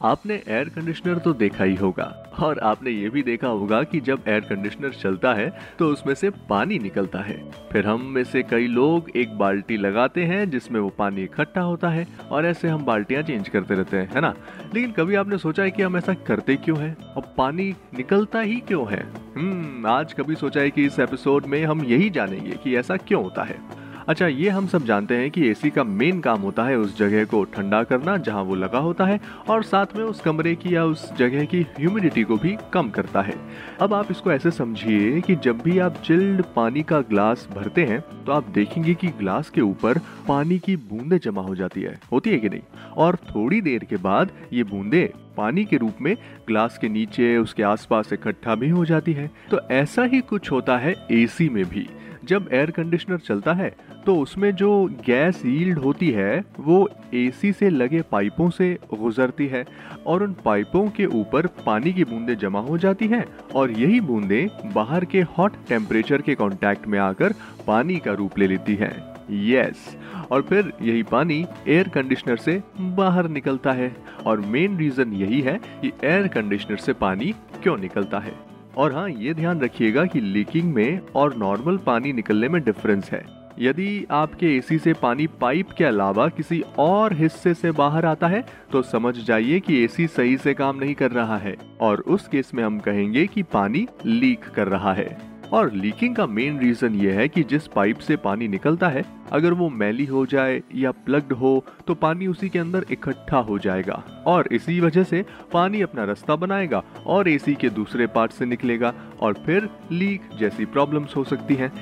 आपने air conditioner तो देखा ही होगा। और आपने ये भी देखा होगा कि जब एयर कंडीशनर चलता है तो उसमें से पानी निकलता है। फिर हम में से कई लोग एक बाल्टी लगाते हैं, जिसमें वो पानी इकट्ठा होता है, और ऐसे हम बाल्टियाँ चेंज करते रहते हैं, है ना? लेकिन कभी आपने सोचा है कि हम ऐसा करते क्यों हैं? और पानी निकलता ही क्यों है? हम्म आज कभी सोचा है कि इस एपिसोड में हम यही जानेंगे कि ऐसा क्यों होता है। अच्छा ये हम सब जानते हैं कि एसी का मेन काम होता है उस जगह को ठंडा करना जहाँ वो लगा होता है और साथ में उस कमरे की या उस जगह की ह्यूमिडिटी को भी कम करता है। अब आप इसको ऐसे समझिए कि जब भी आप चिल्ड पानी का ग्लास भरते हैं तो आप देखेंगे कि ग्लास के ऊपर पानी की बूंदे जमा हो जाती है। होती है कि नहीं? और थोड़ी देर के बाद ये बूंदे पानी के रूप में ग्लास के नीचे, उसके आसपास इकट्ठा भी हो जाती है। तो ऐसा ही कुछ होता है एसी में भी। जब एयर कंडीशनर चलता है तो उसमें जो गैस यील्ड होती है, वो एसी से लगे पाइपों से गुजरती है और उन पाइपों के ऊपर पानी की बूंदें जमा हो जाती हैं और यही बूंदें बाहर के हॉट टेम्परेचर के कांटेक्ट में आकर पानी का रूप ले लेती हैं। यस और फिर यही पानी एयर कंडीशनर से बाहर निकलता है और मेन रीजन यही है कि एयर कंडीशनर से पानी क्यों निकलता है। और हाँ ये ध्यान रखिएगा कि लीकिंग में और नॉर्मल पानी निकलने में डिफरेंस है। यदि आपके एसी से पानी पाइप के अलावा किसी और हिस्से से बाहर आता है तो समझ जाइए कि एसी सही से काम नहीं कर रहा है और उस केस में हम कहेंगे कि पानी लीक कर रहा है। और लीकिंग का मेन रीजन ये है कि जिस पाइप से पानी निकलता है, अगर वो मैली हो जाए या प्लग्ड हो तो पानी उसी के अंदर इकट्ठा हो जाएगा। और इसी वजह से पानी अपना रास्ता बनाएगा और एसी के दूसरे पार्ट से निकलेगा और फिर लीक जैसी प्रॉब्लम्स हो सकती हैं।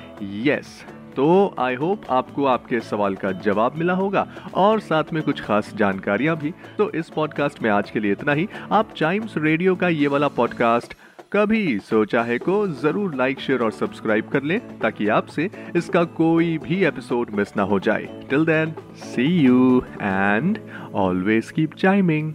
यस तो आई होप आपको आपके सवाल का जवाब मिला होगा और साथ में कुछ खास जानकारियाँ भी। तो इस पॉडकास्ट में आज के लिए इतना ही। आप चाइम्स रेडियो का ये वाला पॉडकास्ट कभी सोचा है को ज़रूर लाइक शेयर और सब्सक्राइब कर ले ताकि आपसे इसका कोई भी एपिसोड मिस ना हो जाए। Till then see you and always keep chiming